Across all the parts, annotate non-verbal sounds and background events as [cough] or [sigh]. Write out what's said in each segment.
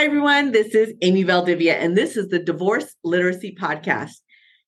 Hi, everyone. This is Amy Valdivia, and this is the Divorce Literacy Podcast.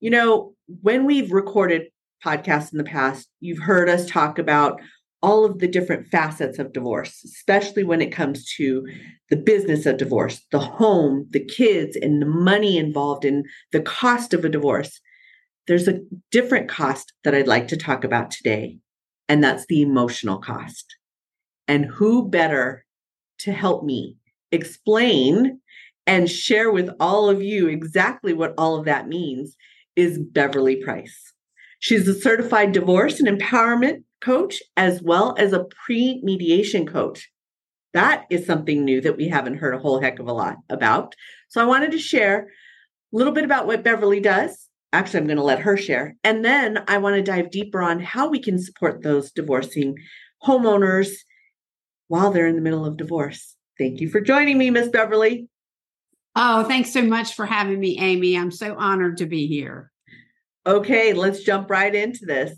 You know, when we've recorded podcasts in the past, you've heard us talk about all of the different facets of divorce, especially when it comes to the business of divorce, the home, the kids, and the money involved in the cost of a divorce. There's a different cost that I'd like to talk about today, and that's the emotional cost. And who better to help me explain and share with all of you exactly what all of that means is Beverly Price. She's a certified divorce and empowerment coach, as well as a pre mediation coach. That is something new that we haven't heard a whole heck of a lot about. So I wanted to share a little bit about what Beverly does. Actually, I'm going to let her share. And then I want to dive deeper on how we can support those divorcing homeowners while they're in the middle of divorce. Thank you for joining me, Miss Beverly. Oh, thanks so much for having me, Amy. I'm so honored to be here. Okay, let's jump right into this.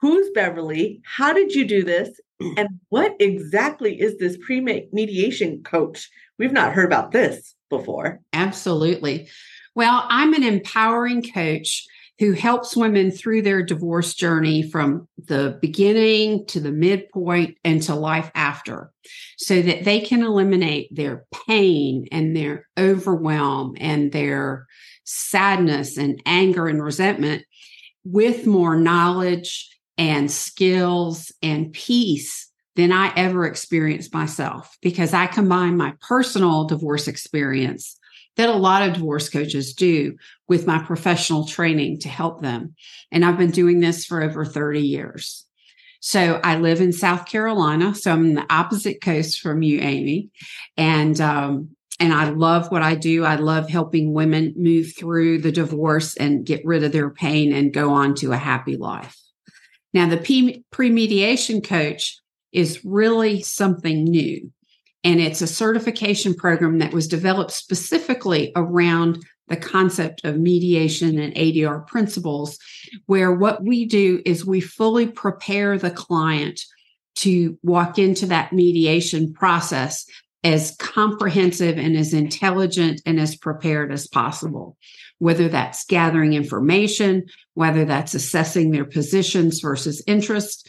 Who's Beverly? How did you do this? [clears throat] And what exactly is this pre mediation coach? We've not heard about this before. Absolutely. Well, I'm an empowering coach who helps women through their divorce journey from the beginning to the midpoint and to life after so that they can eliminate their pain and their overwhelm and their sadness and anger and resentment with more knowledge and skills and peace than I ever experienced myself because I combine my personal divorce experience that a lot of divorce coaches do with my professional training to help them. And I've been doing this for over 30 years. So I live in South Carolina. So I'm the opposite coast from you, Amy. And, um, and I love what I do. I love helping women move through the divorce and get rid of their pain and go on to a happy life. Now, the pre mediation coach is really something new. And it's a certification program that was developed specifically around the concept of mediation and ADR principles, where what we do is we fully prepare the client to walk into that mediation process as comprehensive and as intelligent and as prepared as possible, whether that's gathering information, whether that's assessing their positions versus interests,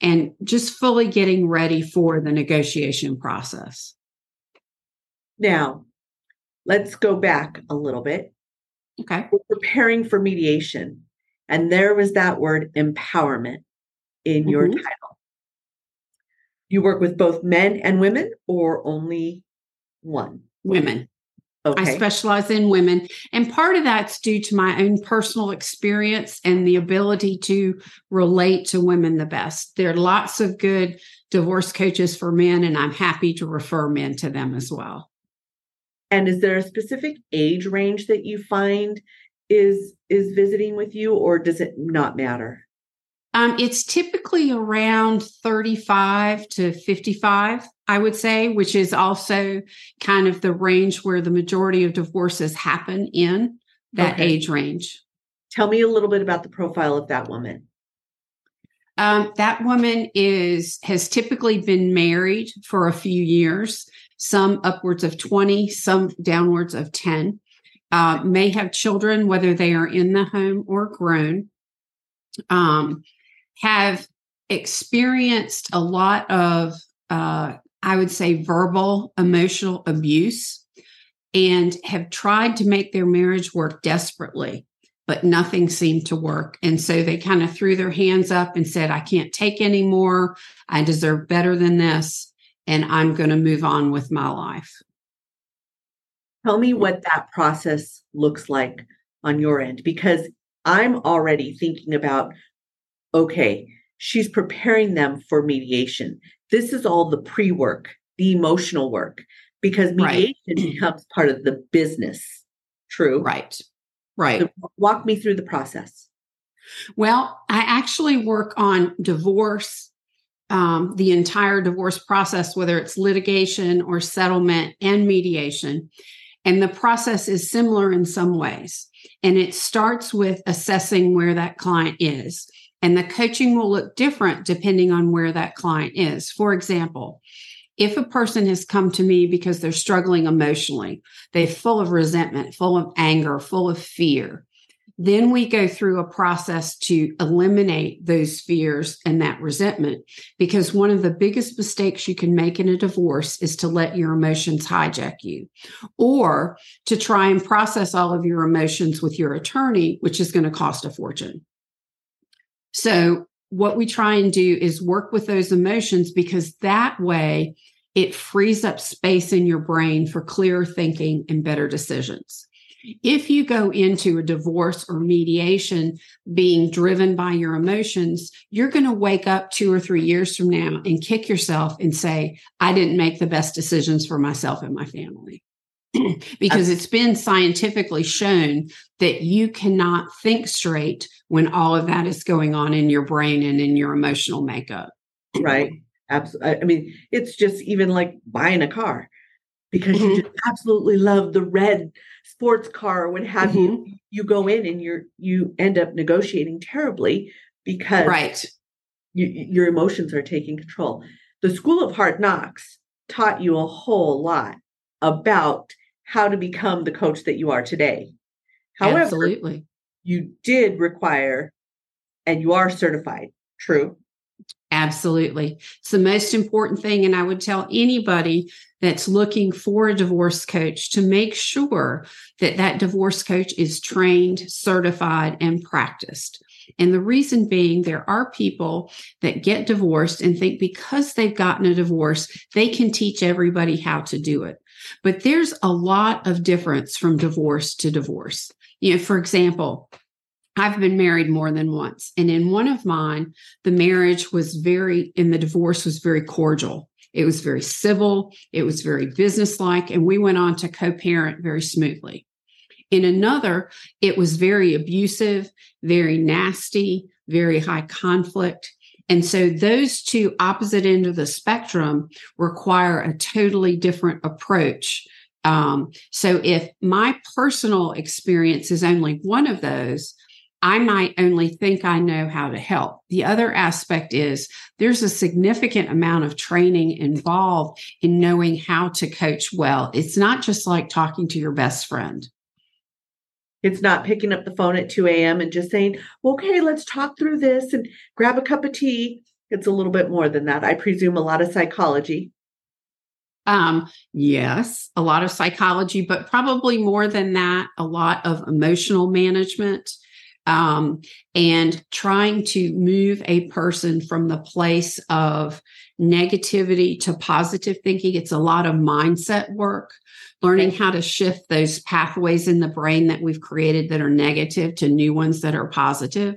and just fully getting ready for the negotiation process. Now, let's go back a little bit. Okay. We're preparing for mediation, and there was that word empowerment in mm-hmm. your title. You work with both men and women, or only one? Women. Okay. I specialize in women. And part of that's due to my own personal experience and the ability to relate to women the best. There are lots of good divorce coaches for men, and I'm happy to refer men to them as well. And is there a specific age range that you find is is visiting with you, or does it not matter? Um, it's typically around 35 to 55, I would say, which is also kind of the range where the majority of divorces happen in that okay. age range. Tell me a little bit about the profile of that woman. Um, that woman is has typically been married for a few years, some upwards of 20, some downwards of 10. Uh, may have children, whether they are in the home or grown. Um, have experienced a lot of, uh, I would say, verbal, emotional abuse and have tried to make their marriage work desperately, but nothing seemed to work. And so they kind of threw their hands up and said, I can't take anymore. I deserve better than this. And I'm going to move on with my life. Tell me what that process looks like on your end, because I'm already thinking about okay, she's preparing them for mediation. This is all the pre work, the emotional work, because mediation right. [clears throat] becomes part of the business. True. Right. Right. So walk me through the process. Well, I actually work on divorce, um, the entire divorce process, whether it's litigation or settlement and mediation. And the process is similar in some ways. And it starts with assessing where that client is. And the coaching will look different depending on where that client is. For example, if a person has come to me because they're struggling emotionally, they're full of resentment, full of anger, full of fear, then we go through a process to eliminate those fears and that resentment. Because one of the biggest mistakes you can make in a divorce is to let your emotions hijack you or to try and process all of your emotions with your attorney, which is going to cost a fortune. So, what we try and do is work with those emotions because that way it frees up space in your brain for clear thinking and better decisions. If you go into a divorce or mediation being driven by your emotions, you're going to wake up two or three years from now and kick yourself and say, I didn't make the best decisions for myself and my family. [clears throat] because it's been scientifically shown that you cannot think straight when all of that is going on in your brain and in your emotional makeup. Right. Absolutely. I mean, it's just even like buying a car because mm-hmm. you just absolutely love the red sports car or what have mm-hmm. you you go in and you're you end up negotiating terribly because right you, your emotions are taking control the school of hard knocks taught you a whole lot about how to become the coach that you are today however Absolutely. you did require and you are certified true Absolutely. It's the most important thing. And I would tell anybody that's looking for a divorce coach to make sure that that divorce coach is trained, certified, and practiced. And the reason being, there are people that get divorced and think because they've gotten a divorce, they can teach everybody how to do it. But there's a lot of difference from divorce to divorce. You know, for example, I've been married more than once. And in one of mine, the marriage was very, and the divorce was very cordial. It was very civil, it was very businesslike, and we went on to co parent very smoothly. In another, it was very abusive, very nasty, very high conflict. And so those two opposite end of the spectrum require a totally different approach. Um, so if my personal experience is only one of those, I might only think I know how to help. The other aspect is there's a significant amount of training involved in knowing how to coach well. It's not just like talking to your best friend. It's not picking up the phone at 2 a.m. and just saying, okay, let's talk through this and grab a cup of tea. It's a little bit more than that. I presume a lot of psychology. Um, yes, a lot of psychology, but probably more than that, a lot of emotional management um, and trying to move a person from the place of negativity to positive thinking. It's a lot of mindset work, learning how to shift those pathways in the brain that we've created that are negative to new ones that are positive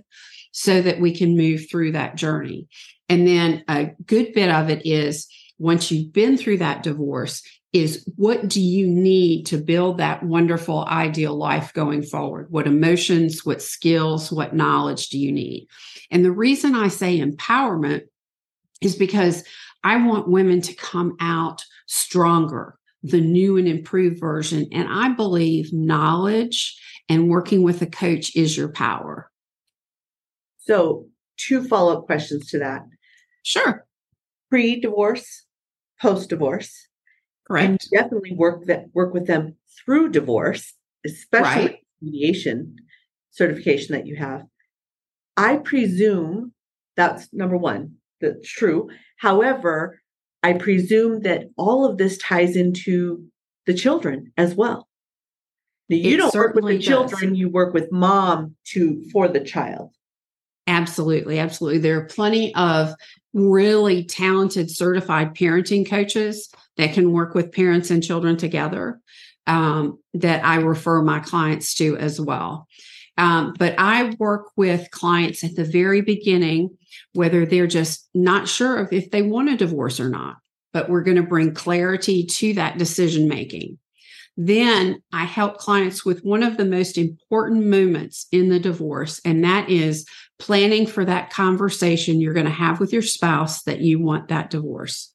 so that we can move through that journey. And then a good bit of it is once you've been through that divorce, is what do you need to build that wonderful ideal life going forward? What emotions, what skills, what knowledge do you need? And the reason I say empowerment is because I want women to come out stronger, the new and improved version. And I believe knowledge and working with a coach is your power. So, two follow up questions to that. Sure. Pre divorce, post divorce Correct. And definitely work that work with them through divorce, especially right. mediation certification that you have. I presume that's number one, that's true. However, I presume that all of this ties into the children as well. Now, you it don't work with the does. children, you work with mom to for the child. Absolutely, absolutely. There are plenty of really talented certified parenting coaches that can work with parents and children together um, that I refer my clients to as well. Um, but I work with clients at the very beginning, whether they're just not sure of if they want a divorce or not, but we're going to bring clarity to that decision making. Then I help clients with one of the most important moments in the divorce, and that is planning for that conversation you're going to have with your spouse that you want that divorce.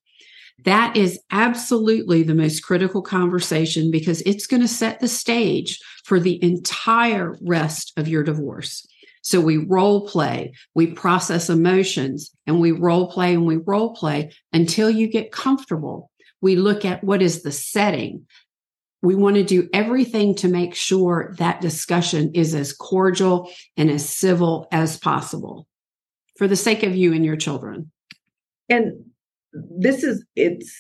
That is absolutely the most critical conversation because it's going to set the stage for the entire rest of your divorce. So we role play, we process emotions, and we role play and we role play until you get comfortable. We look at what is the setting. We want to do everything to make sure that discussion is as cordial and as civil as possible for the sake of you and your children. And this is, it's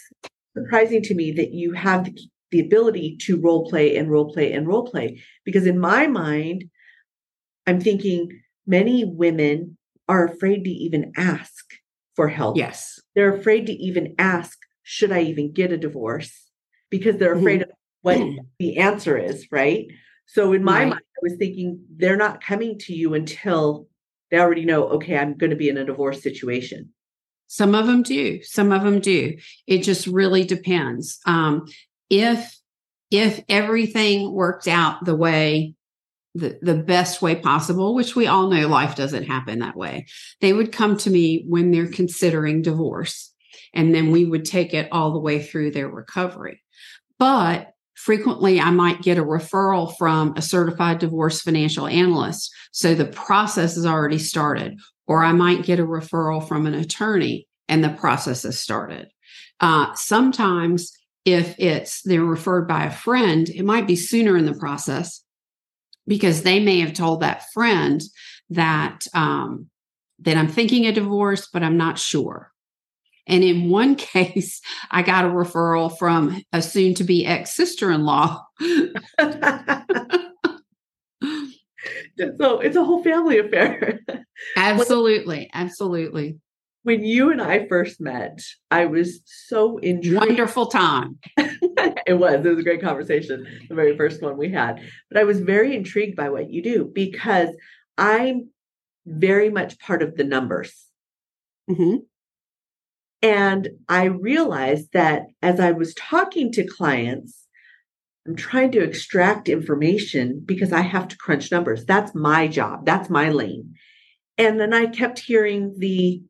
surprising to me that you have the, the ability to role play and role play and role play because in my mind, I'm thinking many women are afraid to even ask for help. Yes. They're afraid to even ask, should I even get a divorce? Because they're afraid mm-hmm. of what [clears throat] the answer is, right? So in my right. mind, I was thinking they're not coming to you until they already know, okay, I'm going to be in a divorce situation. Some of them do. Some of them do. It just really depends. Um, if if everything worked out the way the, the best way possible, which we all know life doesn't happen that way. They would come to me when they're considering divorce, and then we would take it all the way through their recovery. But frequently, I might get a referral from a certified divorce financial analyst. So the process has already started, or I might get a referral from an attorney and the process has started. Uh, sometimes, if it's they're referred by a friend, it might be sooner in the process because they may have told that friend that um, that I'm thinking a divorce, but I'm not sure. And in one [laughs] case, I got a referral from a soon to be ex sister in law. [laughs] so it's a whole family affair. [laughs] absolutely. Absolutely when you and I first met, I was so intrigued. Wonderful time. [laughs] it was. It was a great conversation, the very first one we had. But I was very intrigued by what you do because I'm very much part of the numbers. Mm-hmm. And I realized that as I was talking to clients, I'm trying to extract information because I have to crunch numbers. That's my job, that's my lane. And then I kept hearing the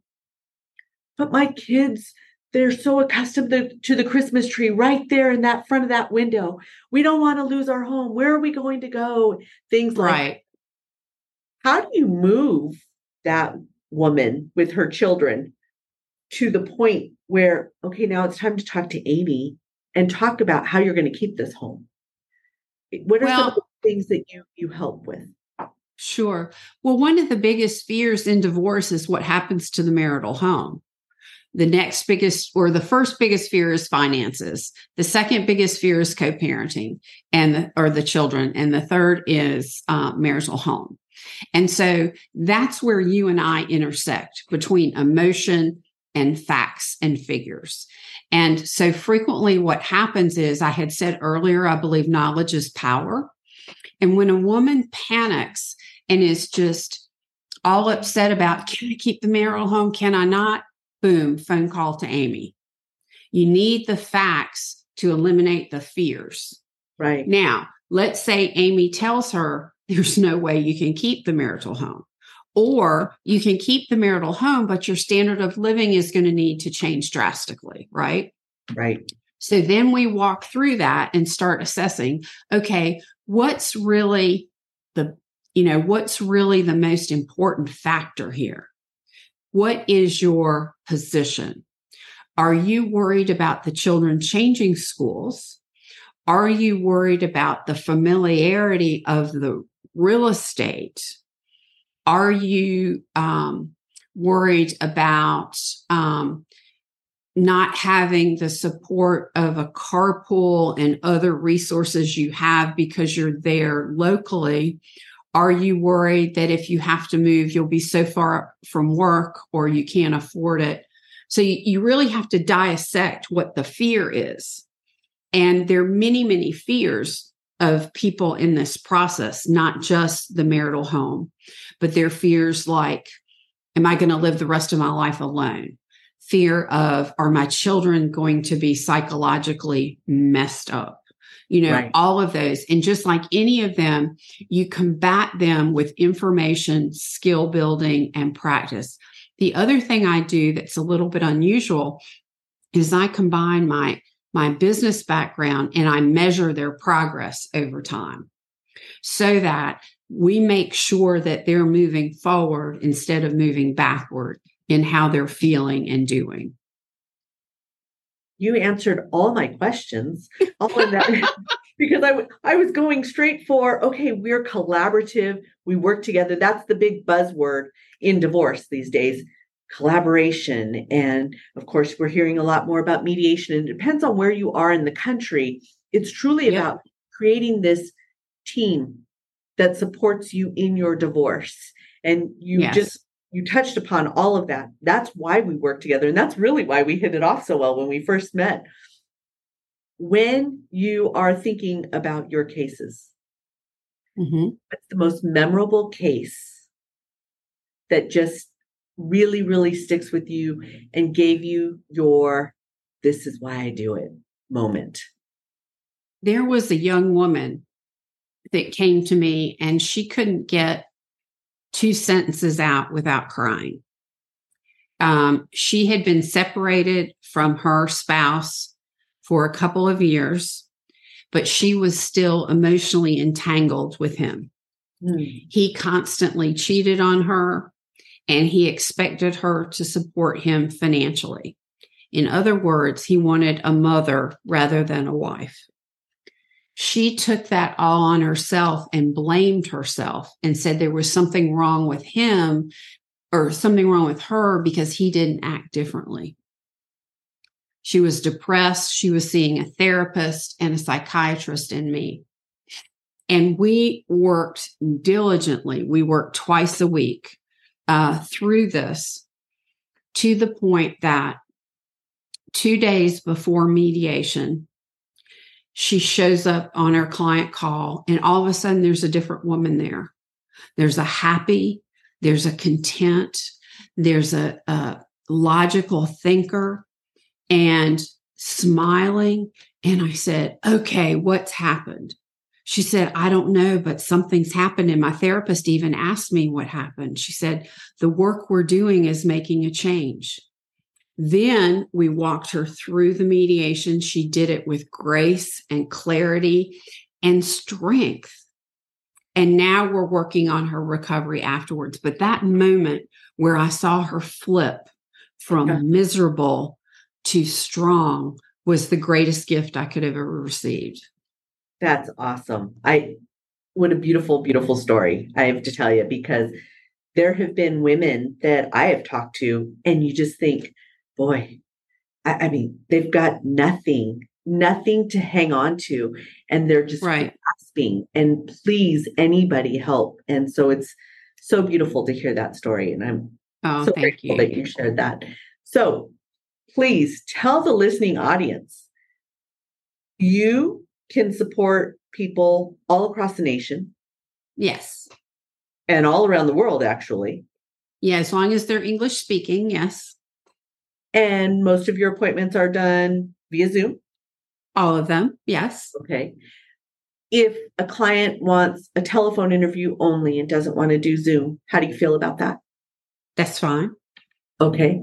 but my kids they're so accustomed to, to, the Christmas tree right there in that front of that window. We don't want to lose our home. Where are we going to go? Things like right. how do you move that woman with her children to the point where, okay, now it's time to talk to Amy and talk about how you're going to keep this home? What are well, some of the things that you you help with? Sure. Well, one of the biggest fears in divorce is what happens to the marital home. The next biggest or the first biggest fear is finances. The second biggest fear is co-parenting and the, or the children. And the third is uh, marital home. And so that's where you and I intersect between emotion and facts and figures. And so frequently what happens is I had said earlier, I believe knowledge is power. And when a woman panics and is just all upset about, can I keep the marital home? Can I not? boom, phone call to Amy. You need the facts to eliminate the fears. Right. Now, let's say Amy tells her there's no way you can keep the marital home. Or you can keep the marital home, but your standard of living is going to need to change drastically, right? Right. So then we walk through that and start assessing okay, what's really the, you know, what's really the most important factor here? What is your position? Are you worried about the children changing schools? Are you worried about the familiarity of the real estate? Are you um, worried about um, not having the support of a carpool and other resources you have because you're there locally? Are you worried that if you have to move, you'll be so far from work or you can't afford it? So you, you really have to dissect what the fear is. And there are many, many fears of people in this process, not just the marital home, but there are fears like, am I going to live the rest of my life alone? Fear of, are my children going to be psychologically messed up? you know, Right. all of those. And just like any of them, you combat them with information, skill building, and practice. The other thing I do that's a little bit unusual is I combine my my business background and I measure their progress over time so that we make sure that they're moving forward instead of moving backward in how they're feeling and doing. You answered all my questions. All of that [laughs] because I w- I was going straight for okay, we're collaborative, we work together. That's the big buzzword in divorce these days. Collaboration. And of course, we're hearing a lot more about mediation. And it depends on where you are in the country. It's truly Yeah. about creating this team that supports you in your divorce. And you Yes. just you touched upon all of that. That's why we work together. And that's really why we hit it off so well when we first met. When you are thinking about your cases, Mhm. what's the most memorable case that just really, really sticks with you and gave you your this is why I do it moment? There was a young woman that came to me and she couldn't get two sentences out without crying. Um, she had been separated from her spouse for a couple of years, but she was still emotionally entangled with him. Hmm. He constantly cheated on her and he expected her to support him financially. In other words, he wanted a mother rather than a wife. She took that all on herself and blamed herself and said there was something wrong with him or something wrong with her because he didn't act differently. She was depressed. She was seeing a therapist and a psychiatrist in me. And we worked diligently. We worked twice a week uh, through this to the point that two days before mediation, she shows up on our client call, and all of a sudden, there's a different woman there. There's a happy, there's a content, there's a, a logical thinker, and smiling. And I said, Okay, what's happened? She said, I don't know, but something's happened. And my therapist even asked me what happened. She said, The work we're doing is making a change. Then we walked her through the mediation. She did it with grace and clarity and strength. And now we're working on her recovery afterwards. But that moment where I saw her flip from Yeah. miserable to strong was the greatest gift I could have ever received. That's awesome. I what a beautiful, beautiful story. I have to tell you because there have been women that I have talked to, and you just think, boy, I, I mean, they've got nothing, nothing to hang on to, and they're just Right. grasping. And please, anybody help. And so it's so beautiful to hear that story, and I'm Oh, so thank grateful you. that you shared that. So please tell the listening audience you can support people all across the nation Yes. and all around the world, actually. Yeah, as long as they're English speaking, yes. And most of your appointments are done via Zoom. All of them, yes. Okay. If a client wants a telephone interview only and doesn't want to do Zoom, how do you feel about that? That's fine. Okay.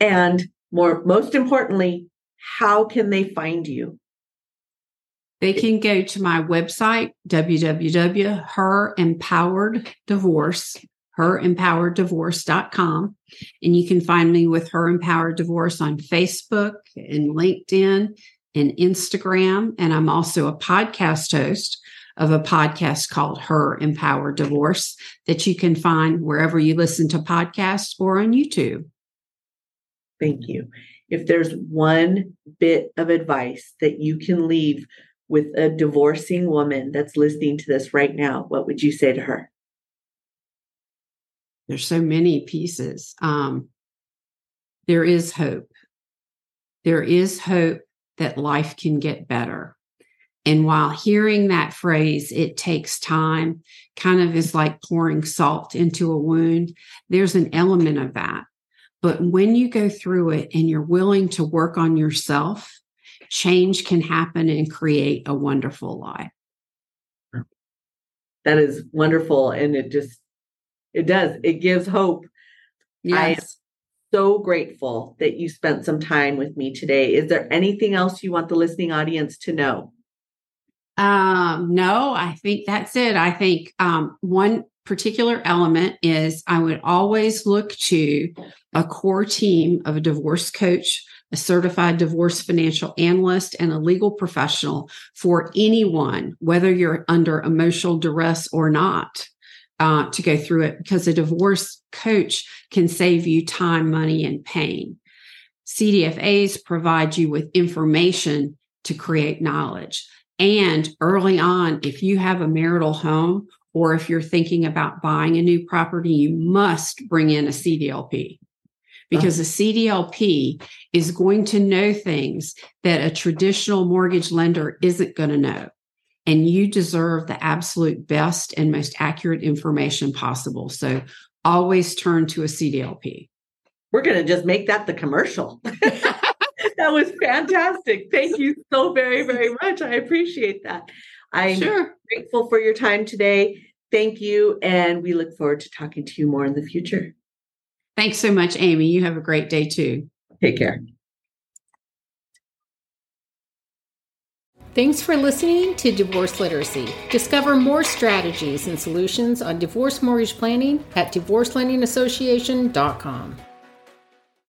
And more, most importantly, how can they find you? They can go to my website, www.herempowereddivorce, herempowereddivorce.com. And you can find me with Her Empowered Divorce on Facebook and LinkedIn and Instagram. And I'm also a podcast host of a podcast called Her Empowered Divorce that you can find wherever you listen to podcasts or on YouTube. Thank you. If there's one bit of advice that you can leave with a divorcing woman that's listening to this right now, what would you say to her? There's so many pieces um, there is hope there is hope that life can get better and while hearing that phrase it takes time kind of is like pouring salt into a wound there's an element of that but when you go through it and you're willing to work on yourself change can happen and create a wonderful life. That is wonderful. And it just, it does, it gives hope. Yes. so grateful that you spent some time with me today. Is there anything else you want the listening audience to know? Um, no, I think that's it. I think um, one particular element is I would always look to a core team of a divorce coach, a certified divorce financial analyst, and a legal professional for anyone, whether you're under emotional duress or not. Uh, to go through it because a divorce coach can save you time, money, and pain. CDFAs provide you with information to create knowledge. And early on, if you have a marital home or if you're thinking about buying a new property, you must bring in a CDLP because a CDLP is going to know things that a traditional mortgage lender isn't going to know. And you deserve the absolute best and most accurate information possible. So always turn to a CDLP. We're going to just make that the commercial. [laughs] that was fantastic. Thank you so very, very much. I appreciate that. I'm Sure. grateful for your time today. Thank you. And we look forward to talking to you more in the future. Thanks so much, Amy. You have a great day too. Take care. Thanks for listening to Divorce Literacy. Discover more strategies and solutions on divorce mortgage planning at divorcelendingassociation.com.